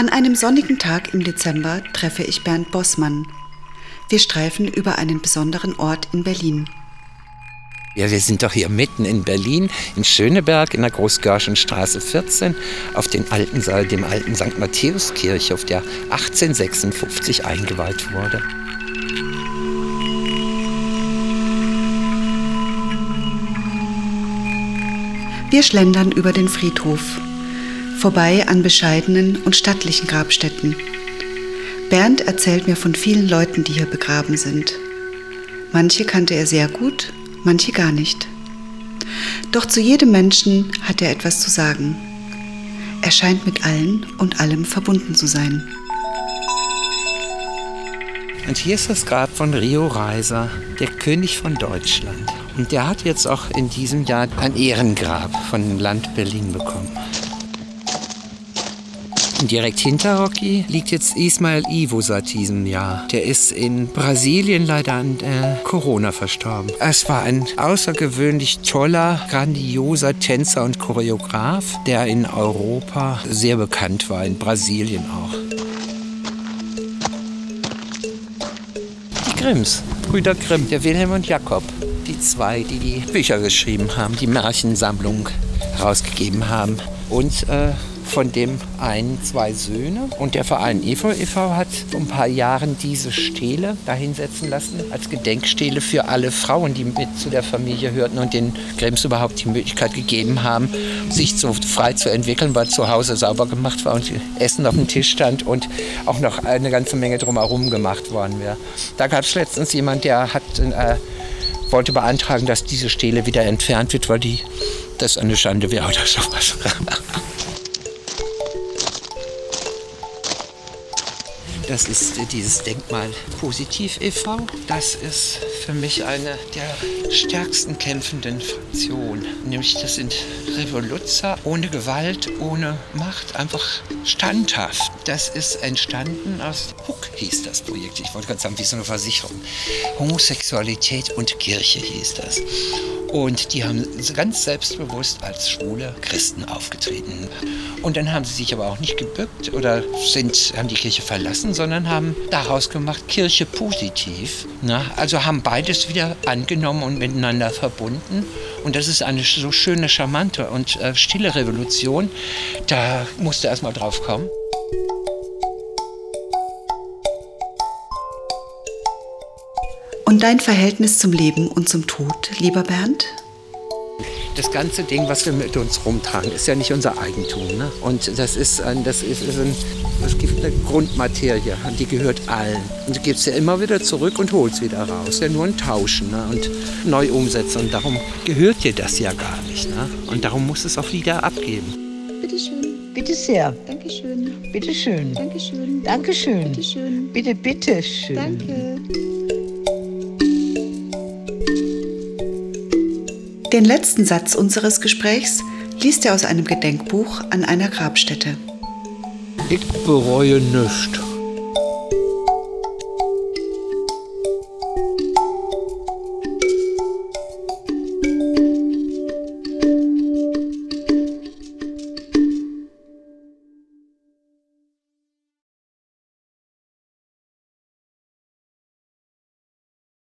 An einem sonnigen Tag im Dezember treffe ich Bernd Bossmann. Wir streifen über einen besonderen Ort in Berlin. Ja, wir sind doch hier mitten in Berlin, in Schöneberg, in der Großgörschenstraße 14, auf den alten Saal, dem alten St. Matthäuskirche, auf der 1856 eingeweiht wurde. Wir schlendern über den Friedhof, vorbei an bescheidenen und stattlichen Grabstätten. Bernd erzählt mir von vielen Leuten, die hier begraben sind. Manche kannte er sehr gut, manche gar nicht. Doch zu jedem Menschen hat er etwas zu sagen. Er scheint mit allen und allem verbunden zu sein. Und hier ist das Grab von Rio Reiser, der König von Deutschland. Und der hat jetzt auch in diesem Jahr ein Ehrengrab von dem Land Berlin bekommen. Und direkt hinter Rocky liegt jetzt Ismael Ivo seit diesem Jahr. Der ist in Brasilien leider an äh, Corona verstorben. Es war ein außergewöhnlich toller, grandioser Tänzer und Choreograf, der in Europa sehr bekannt war, in Brasilien auch. Die Grimms, Brüder Grimm, der Wilhelm und Jakob die zwei, die die Bücher geschrieben haben, die Märchensammlung herausgegeben haben. Und äh, von dem einen zwei Söhne. Und der Verein EV e.V. hat vor ein paar Jahren diese Stele dahinsetzen lassen als Gedenkstele für alle Frauen, die mit zu der Familie hörten und den Grimms überhaupt die Möglichkeit gegeben haben, sich so frei zu entwickeln, weil zu Hause sauber gemacht war und Essen auf dem Tisch stand und auch noch eine ganze Menge drumherum gemacht worden wäre. Da gab es letztens jemand, der hat äh, wollte beantragen, dass diese Stele wieder entfernt wird, weil die, das eine Schande wäre oder sowas. Das ist dieses Denkmal Positiv e.V. Das ist für mich eine der stärksten kämpfenden Fraktionen. Nämlich das sind Revoluzzer ohne Gewalt, ohne Macht, einfach standhaft. Das ist entstanden aus Huck hieß das Projekt. Ich wollte gerade sagen, wie so eine Versicherung. Homosexualität und Kirche hieß das. Und die haben ganz selbstbewusst als schwule Christen aufgetreten. Und dann haben sie sich aber auch nicht gebückt oder sind, haben die Kirche verlassen, sondern haben daraus gemacht, Kirche positiv. Na? Also haben beides wieder angenommen und miteinander verbunden. Und das ist eine so schöne, charmante und äh, stille Revolution. Da musste erst mal drauf kommen. Und dein Verhältnis zum Leben und zum Tod, lieber Bernd? Das ganze Ding, was wir mit uns rumtragen, ist ja nicht unser Eigentum. Ne? Und das ist, ein, das ist, ist ein, es gibt eine Grundmaterie und die gehört allen. Und du gibst ja immer wieder zurück und holst wieder raus. Ja, nur ein Tauschen ne? und neu umsetzen. Und darum gehört dir das ja gar nicht. Ne? Und darum muss es auch wieder abgeben. Bitte schön. Bitte sehr. Dankeschön. Bitte schön. Dankeschön. Dankeschön. Bitte schön. Bitte, bitte schön. Danke. Den letzten Satz unseres Gesprächs liest er aus einem Gedenkbuch an einer Grabstätte. Ich bereue nichts.